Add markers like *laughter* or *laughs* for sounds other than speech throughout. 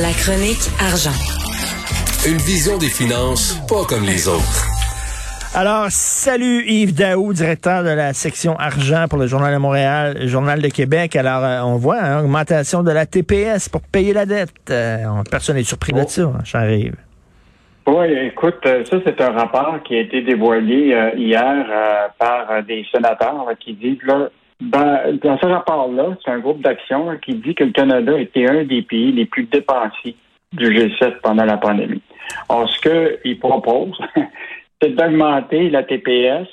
La chronique argent. Une vision des finances pas comme les autres. Alors, salut Yves Daou, directeur de la section argent pour le Journal de Montréal, le Journal de Québec. Alors, euh, on voit hein, augmentation de la TPS pour payer la dette. Euh, personne n'est surpris de Oh. ça, hein, j'arrive. Oui, écoute, euh, ça c'est un rapport qui a été dévoilé euh, hier euh, par des sénateurs là, qui disent là, dans, dans ce rapport-là, c'est un groupe d'action qui dit que le Canada était un des pays les plus dépensiers du G7 pendant la pandémie. Alors, ce qu'ils proposent, *laughs* c'est d'augmenter la TPS,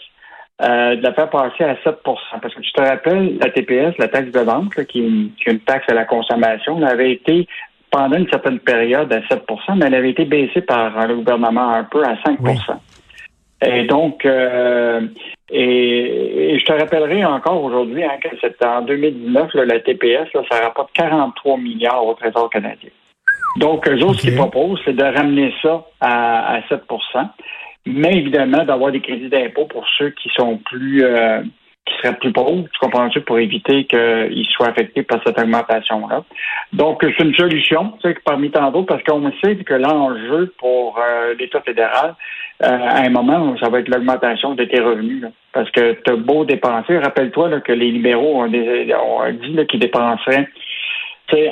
euh, de la faire passer à 7 Parce que tu te rappelles, la TPS, la taxe de vente, là, qui, est une, qui est une taxe à la consommation, elle avait été pendant une certaine période à 7 mais elle avait été baissée par le gouvernement un peu à 5 Oui. Et donc, euh, et, et je te rappellerai encore aujourd'hui hein, que c'est en 2019, là, la TPS, là, ça rapporte 43 milliards au Trésor canadien. Donc, eux autres, ce qu'ils proposent, c'est de ramener ça à, à 7% mais évidemment d'avoir des crédits d'impôt pour ceux qui sont plus euh, qui seraient plus pauvres, tu comprends-tu, pour éviter qu'ils soient affectés par cette augmentation-là. Donc, c'est une solution, tu sais, parmi tant d'autres, parce qu'on sait que l'enjeu pour euh, l'État fédéral, à un moment, ça va être l'augmentation de tes revenus. là. parce que tu as beau dépenser, rappelle-toi que les libéraux ont, des- ont dit qu'ils dépenseraient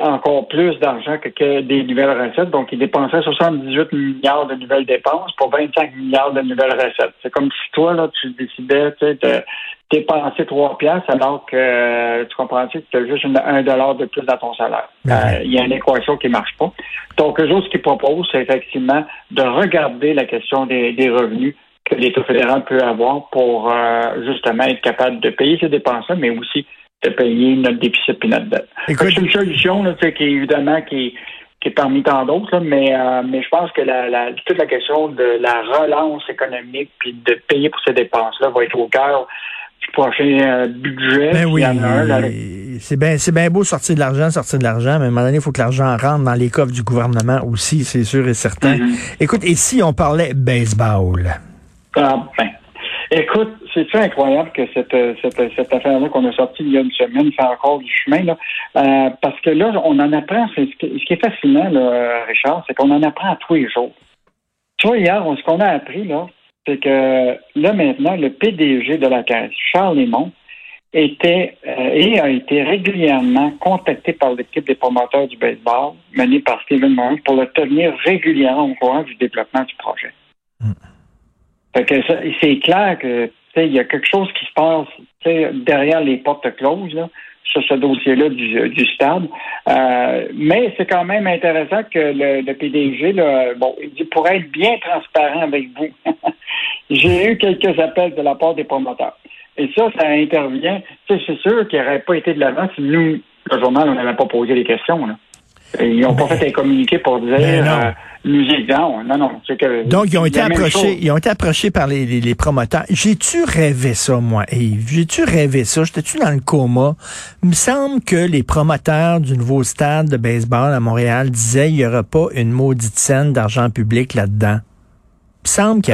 encore plus d'argent que, des nouvelles recettes. Donc, ils dépensaient 78 milliards de nouvelles dépenses pour 25 milliards de nouvelles recettes. C'est comme si toi, là, tu décidais de dépenser 3 piastres alors que euh, tu comprends que tu as juste une- un dollar de plus dans ton salaire. Ouais. Euh, Il y a une équation qui marche pas. Donc, eux autres, ce qu'ils proposent, c'est effectivement de regarder la question des, des revenus que l'État fédéral peut avoir pour euh, justement être capable de payer ses dépenses-là, mais aussi de payer notre déficit et notre dette. C'est une solution là, qui est évidemment qui est, qui est parmi tant d'autres, mais, euh, mais je pense que la, la, toute la question de la relance économique puis de payer pour ces dépenses-là va être au cœur prochain euh, budget. Ben oui, c'est bien c'est bien beau sortir de l'argent, sortir de l'argent, mais à un moment donné, il faut que l'argent rentre dans les coffres du gouvernement aussi, c'est sûr et certain. Mhm. Écoute, et si on parlait baseball? Ah, ben. Écoute, c'est incroyable que cette, euh, cette, cette affaire-là qu'on a sortie il y a une semaine fait encore du chemin, là? Euh, parce que là, on en apprend, ce, qui, ce qui est fascinant, là, Richard, c'est qu'on en apprend à tous les jours. Tu vois, hier, on- ce qu'on a appris, là, c'est que là, maintenant, le PDG de la Caisse, Charles Lemont, était euh, et a été régulièrement contacté par l'équipe des promoteurs du baseball, menée par Stephen Moore, pour le tenir régulièrement au courant du développement du projet. Fait que ça- c'est clair que il y a quelque chose qui se passe derrière les portes closes là, sur ce dossier-là du, du stade. Euh, mais c'est quand même intéressant que le, le PDG, là, bon, il dit pour être bien transparent avec vous, *laughs* j'ai eu quelques appels de la part des promoteurs. Et ça, ça intervient. C'est sûr qu'il n'aurait pas été de l'avant si nous, le journal, on n'avait pas posé les questions. Là. Ils n'ont pas fait un communiqué pour dire euh, nous non, non, non. que Donc, ils ont été approchés, ils ont été approchés par les, les- les promoteurs. J'ai-tu rêvé ça, moi, Yves? J'ai-tu rêvé ça? J'étais-tu dans le coma? Il me semble que les promoteurs du nouveau stade de baseball à Montréal disaient qu'il n'y aura pas une maudite scène d'argent public là-dedans.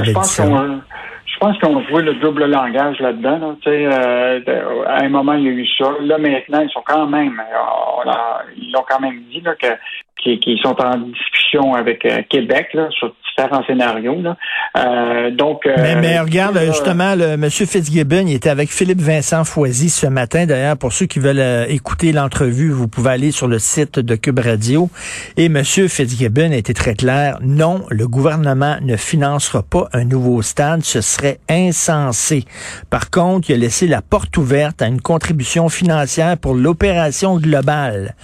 Me semble dit ça. qu'on je pense qu'on jouait le double langage là-dedans. Là, euh, à un moment, il y a eu ça. Là, maintenant, ils sont quand même, euh, on a- ils l'ont quand même dit là, que qu'ils sont en discussion avec euh, Québec là, sur différents scénarios. Là. Euh, donc, euh, Mais, mais regarde, justement, le monsieur Fitzgibbon, il était avec Philippe Vincent Foisy ce matin. D'ailleurs, pour ceux qui veulent euh, écouter l'entrevue, vous pouvez aller sur le site de Cube Radio. Et monsieur Fitzgibbon a été très clair. Non, le gouvernement ne financera pas un nouveau stade. Ce serait insensé. Par contre, il a laissé la porte ouverte à une contribution financière pour l'opération globale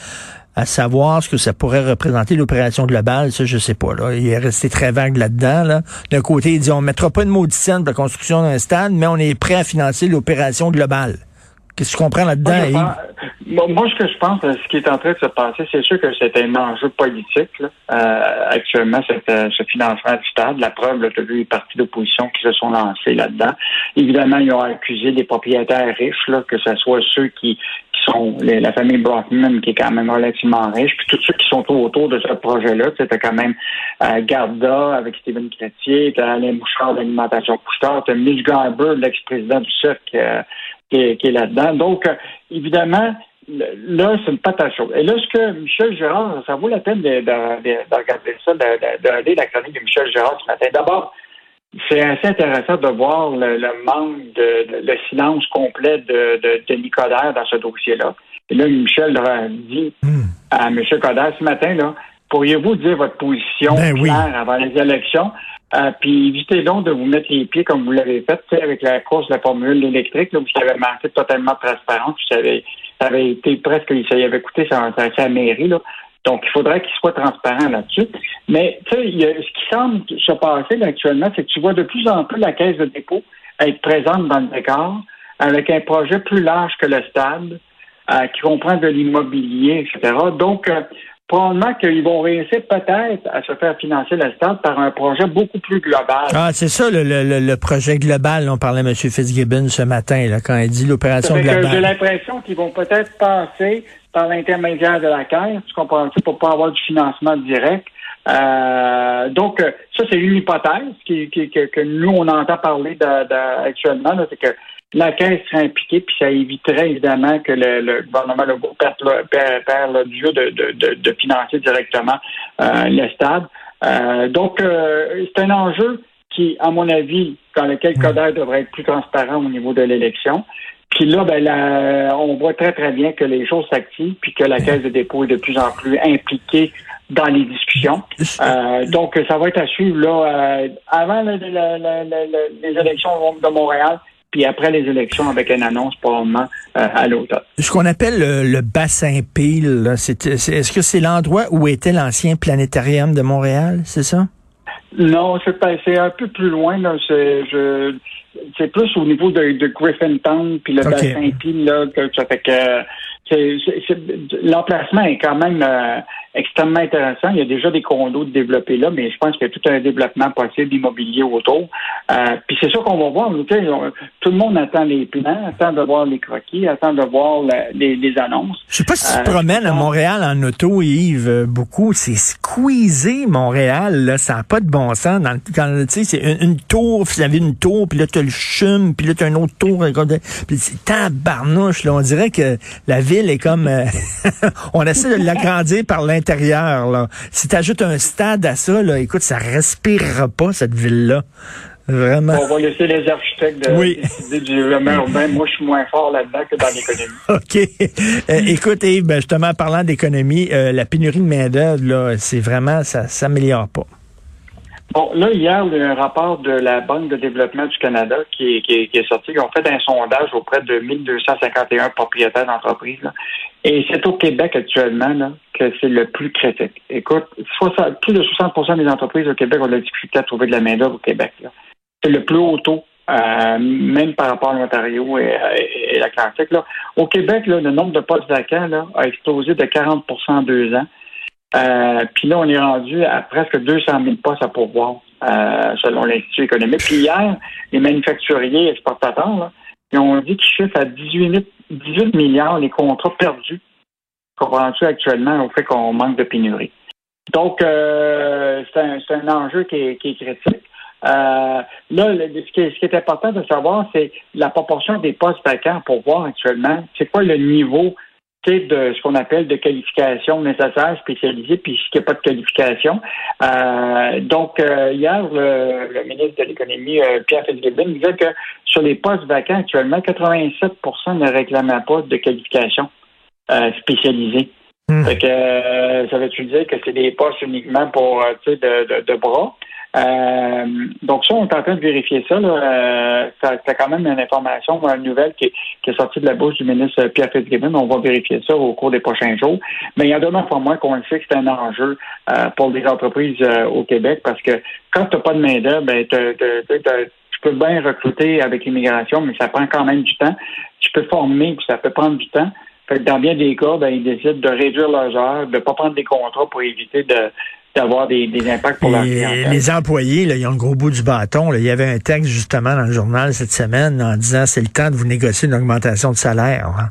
à savoir ce que ça pourrait représenter l'opération globale, ça je sais pas là. Il est resté très vague là-dedans. Là. D'un côté, il dit on mettra pas de maudite scène pour la construction d'un stade, mais on est prêt à financer l'opération globale. Qu'est-ce que tu comprends là-dedans, Moi, pense- moi, ce que je pense, euh, ce qui est en train de se passer, c'est sûr que c'est un enjeu politique là, euh, actuellement, cette, euh, ce financement du stade. La preuve, tu as vu les partis d'opposition qui se sont lancés là-dedans. Évidemment, ils ont accusé des propriétaires riches, là, que ce soit ceux qui, qui sont les- la famille Brockman, qui est quand même relativement riche, puis tous ceux qui sont autour de ce projet-là. Tu as quand même euh, Garda avec Stephen Chrétier, tu as Alain Bouchard d'Alimentation Couche-Tard, tu as Mitch Garber, l'ex-président du CERC, euh, qui est, qui est là-dedans. Donc, euh, évidemment, là, c'est une patate chaude. Et là, ce que Michel Gérard, ça vaut la peine de, de, de, regarder ça, de, la chronique de Michel Gérard ce matin. D'abord, c'est assez intéressant de voir le, manque de, le silence complet de, de dans ce dossier-là. Et là, Michel a dit hmm. à M. Coder ce matin, là, pourriez-vous dire votre position ben claire avant les élections? Euh, puis évitez donc de vous mettre les pieds comme vous l'avez fait avec la course de la formule électrique, là, où ça avait manqué totalement de transparence, ça avait, ça été presque, ça y avait coûté ça, ça, la mairie. Là. Donc, il faudrait qu'il soit transparent là-dessus. Mais tu sais, ce qui semble se passer actuellement, c'est que tu vois de plus en plus la caisse de dépôt être présente dans le décor avec un projet plus large que le stade, euh, qui comprend de l'immobilier, etc. Donc, euh, probablement qu'ils vont réussir peut-être à se faire financer le stade par un projet beaucoup plus global. Ah, c'est ça le, le, le, projet global. On parlait à M. Fitzgibbon ce matin, là, quand il dit l'opération globale. J'ai l'impression qu'ils vont peut-être passer par l'intermédiaire de la Caisse, tu comprends, pour pas avoir du financement direct. Euh, donc, ça, c'est une hypothèse qui, qui, que, nous, on entend parler de, actuellement, c'est que la Caisse serait impliquée, puis ça éviterait évidemment que le, le gouvernement Legault perde, perd, le jeu de, de, de, financer directement euh, le stade. Euh, donc, euh, c'est un enjeu qui, à mon avis, dans lequel mm. Coder devrait être plus transparent au niveau de l'élection. Puis là, ben, on voit très, très bien que les choses s'activent, puis que la Caisse de dépôt est de plus en plus impliquée dans les discussions. Euh, donc, ça va être à suivre là, avant les élections de Montréal puis après les élections avec une annonce probablement euh, à l'automne. Ce qu'on appelle le, bassin Peel, est-ce que c'est l'endroit où était l'ancien planétarium de Montréal, c'est ça? Non, c'est un peu plus loin. Là. C'est, plus au niveau de, de Griffintown, puis le bassin Peel, là, que ça fait que l'emplacement est quand même euh, extrêmement intéressant. Il y a déjà des condos de développer là, mais je pense qu'il y a tout un développement possible immobilier autour. Euh, puis c'est ça qu'on va voir. tout le monde attend les plans, attend de voir les croquis, attend de voir les, annonces. Je sais pas si tu te euh, promènes à Montréal en auto, Yves, beaucoup. C'est squeezé, Montréal. Là. Ça n'a pas de bon sens. Dans, quand, c'est une, tour, vous avez une tour, puis là, tu as le chum, puis là, tu as une autre tour. Puis c'est tabarnouche. Là. On dirait que la ville est comme... Euh, *laughs* on essaie de *laughs* l'agrandir par l'intérieur Là. Si tu ajoutes un stade à ça, là, écoute, ça respirera pas, cette ville-là. Vraiment. On va laisser les architectes de oui. décider du urbain. *laughs* Moi, je suis moins fort là-dedans que dans l'économie. *laughs* OK. Euh, écoute, ben, justement, parlant d'économie, euh, la pénurie de main-d'œuvre, c'est vraiment, ça s'améliore pas. Bon, là, hier, il y a un rapport de la Banque de développement du Canada qui est, qui sorti. Ils ont fait un sondage auprès de 1251 propriétaires d'entreprises. Et c'est au Québec actuellement là, que c'est le plus critique. Écoute, plus de 60% des entreprises au Québec ont de la difficulté à trouver de la main-d'œuvre au Québec. C'est le plus haut taux, euh, même par rapport à l'Ontario et, et, l'Atlantique. Au Québec, là, le nombre de postes vacants là, a explosé de 40 en deux ans. Euh, puis là, on est rendu à presque 200 000 postes à pourvoir, euh, selon l'Institut économique. Puis hier, les manufacturiers exportateurs, là, ils ont dit qu'ils chiffrent à 18, 18 milliards les contrats perdus, comprends-tu, actuellement, au fait qu'on manque de pénurie. Donc, euh, c'est un, enjeu qui est, qui est critique. Euh, là, ce qui, est, ce qui est important de savoir, c'est la proportion des postes vacants pour voir actuellement, c'est quoi le niveau de ce qu'on appelle de qualification nécessaire, spécialisée, puis qu'il n'y a pas de qualification. Euh, donc, euh, hier, le, ministre de l'Économie, euh, Pierre Fitzgibbon, disait que sur les postes vacants actuellement, 87% ne réclamaient pas de qualification spécialisée. Hmm. ça veut-tu dire que c'est des postes uniquement pour de, de, de bras? Euh, donc ça, on est en train de vérifier ça. Là. Euh, c'est quand même une information, une nouvelle qui est, sortie de la bouche du ministre Pierre Fitzgibbon. On va vérifier ça au cours des prochains jours. Mais il y en a demain pour moi qu'on sait que c'est un enjeu euh, pour les entreprises au Québec parce que quand tu n'as pas de main-d'œuvre, ben, tu peux bien recruter avec l'immigration, mais ça prend quand même du temps. Tu peux former, puis ça peut prendre du temps. Fait dans bien des cas, ben, ils décident de réduire leurs heures, de ne pas prendre des contrats pour éviter de d'avoir des, des, impacts pour Les employés, là, ils ont le gros bout du bâton. Là. Il y avait un texte justement dans le journal cette semaine en disant c'est le temps de vous négocier une augmentation de salaire. Hein.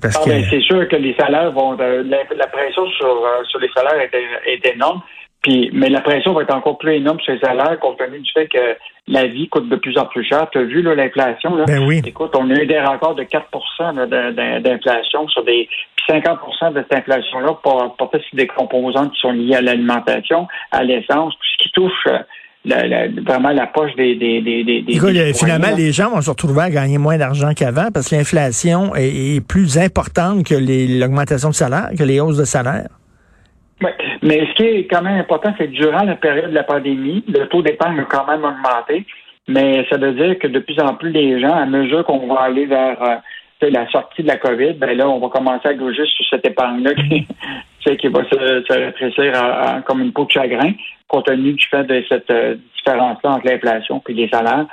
Parce ah, que... Ben, c'est sûr que les salaires vont. la, pression sur, euh, sur les salaires est, est énorme. Puis, mais la pression va être encore plus énorme sur les salaires compte tenu du fait que la vie coûte de plus en plus cher. Tu as vu l'inflation? Là? Ben oui. Écoute, on a eu des records de 4% d'inflation sur des. Puis 50% de cette inflation-là portait sur des composantes qui sont liées à l'alimentation, à l'essence, tout ce qui touche. Euh, la, vraiment la poche des, des, des, des Écoute, finalement, les gens vont se retrouver à gagner moins d'argent qu'avant parce que l'inflation est, est, plus importante que l'augmentation de salaire, que les hausses de salaire. Oui. Mais ce qui est quand même important, c'est que durant la période de la pandémie, le taux d'épargne a quand même augmenté. Mais ça veut dire que de plus en plus les gens, à mesure qu'on va aller vers euh, la sortie de la COVID, ben là, on va commencer à gauger sur cette épargne-là qui, *laughs* qui va se, se rétrécir comme une peau de chagrin, compte tenu du fait de cette euh, différence-là entre l'inflation et les salaires.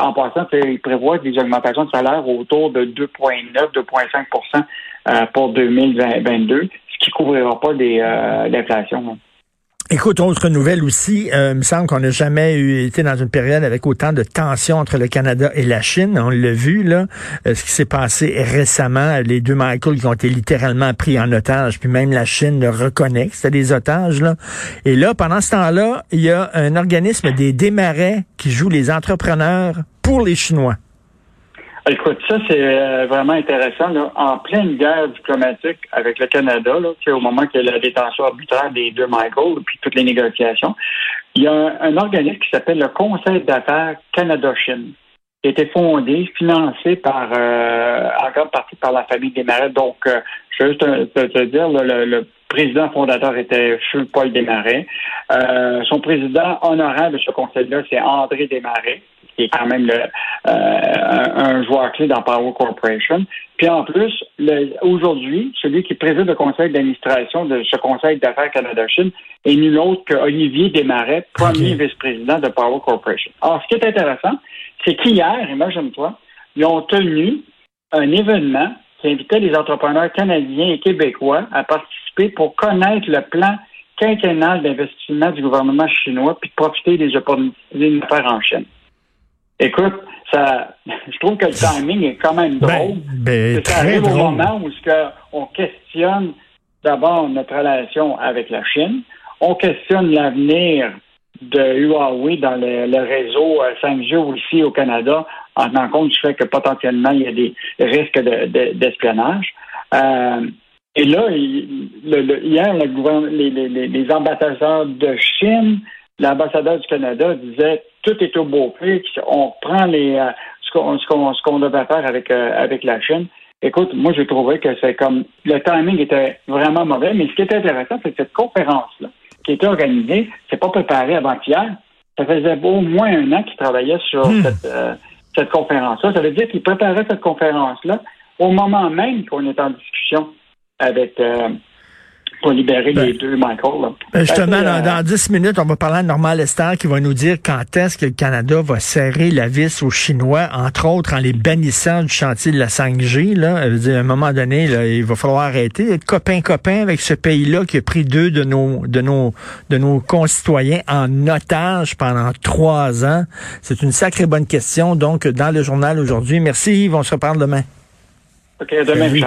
En passant, il prévoit des augmentations de salaire autour de 2,9, 2,5 euh, pour 2022 qui couvrira pas euh, l'inflation. Écoute, autre nouvelle aussi, euh, il me semble qu'on n'a jamais eu, été dans une période avec autant de tensions entre le Canada et la Chine. On l'a vu, là, euh, ce qui s'est passé récemment, les deux Michael qui ont été littéralement pris en otage, puis même la Chine le reconnaît c'était des otages. Là. Et là, pendant ce temps-là, il y a un organisme des démarrais qui joue les entrepreneurs pour les Chinois. Écoute, ça, c'est euh, vraiment intéressant. En pleine guerre diplomatique avec le Canada, là, au moment a la détention arbitraire des deux Michael, puis toutes les négociations, il y a un, organisme qui s'appelle le Conseil d'affaires Canada-Chine, qui a été fondé, financé par, euh, en grande partie par la famille Desmarais. Donc, euh, je veux juste te, dire, le, président fondateur était Jules Paul Desmarais. Son président honorable de ce conseil-là, c'est André Desmarais qui est quand même le, euh, un, joueur clé dans Power Corporation. Puis en plus, aujourd'hui, celui qui préside le conseil d'administration de ce conseil d'affaires Canada-Chine est nul autre qu'Olivier Desmarais, premier vice-président de Power Corporation. Alors, ce qui est intéressant, c'est qu'hier, imagine-toi, ils ont tenu un événement qui invitait les entrepreneurs canadiens et québécois à participer pour connaître le plan quinquennal d'investissement du gouvernement chinois puis profiter des opportunités d'affaires en Chine. Écoute, ça, *laughs* je trouve que le timing est quand même ben, drôle. Ben, ça arrive au moment où on questionne d'abord notre relation avec la Chine, on questionne l'avenir de Huawei dans le, réseau 5G euh, aussi au Canada, en tenant compte du fait que potentiellement il y a des risques d'espionnage. euh, et là, hier, le les, les, les ambassadeurs de Chine, l'ambassadeur du Canada disait tout est au beau prix, on prend les euh, ce qu'on devait faire avec euh, avec la Chine. Écoute, moi j'ai trouvé que c'est comme le timing était vraiment mauvais, mais ce qui était intéressant, c'est que cette conférence-là, qui était organisée, c'est pas préparé avant-hier. Ça faisait au moins un an qu'ils travaillaient sur hmm. cette, euh, cette conférence-là. Ça veut dire qu'ils préparaient cette conférence-là au moment même qu'on est en discussion avec pour libérer ben, les deux Michael. Ben, justement, dans, euh, dans, 10 minutes, on va parler à Normal Lester qui va nous dire quand est-ce que le Canada va serrer la vis aux Chinois, entre autres en les bannissant du chantier de la 5G. Là. à un moment donné, là, il va falloir arrêter d'être copain-copain avec ce pays-là qui a pris deux de nos, de nos, de nos concitoyens en otage pendant trois ans. C'est une sacrée bonne question. Donc, dans le journal aujourd'hui. Merci Yves, on se reparle demain. OK, demain,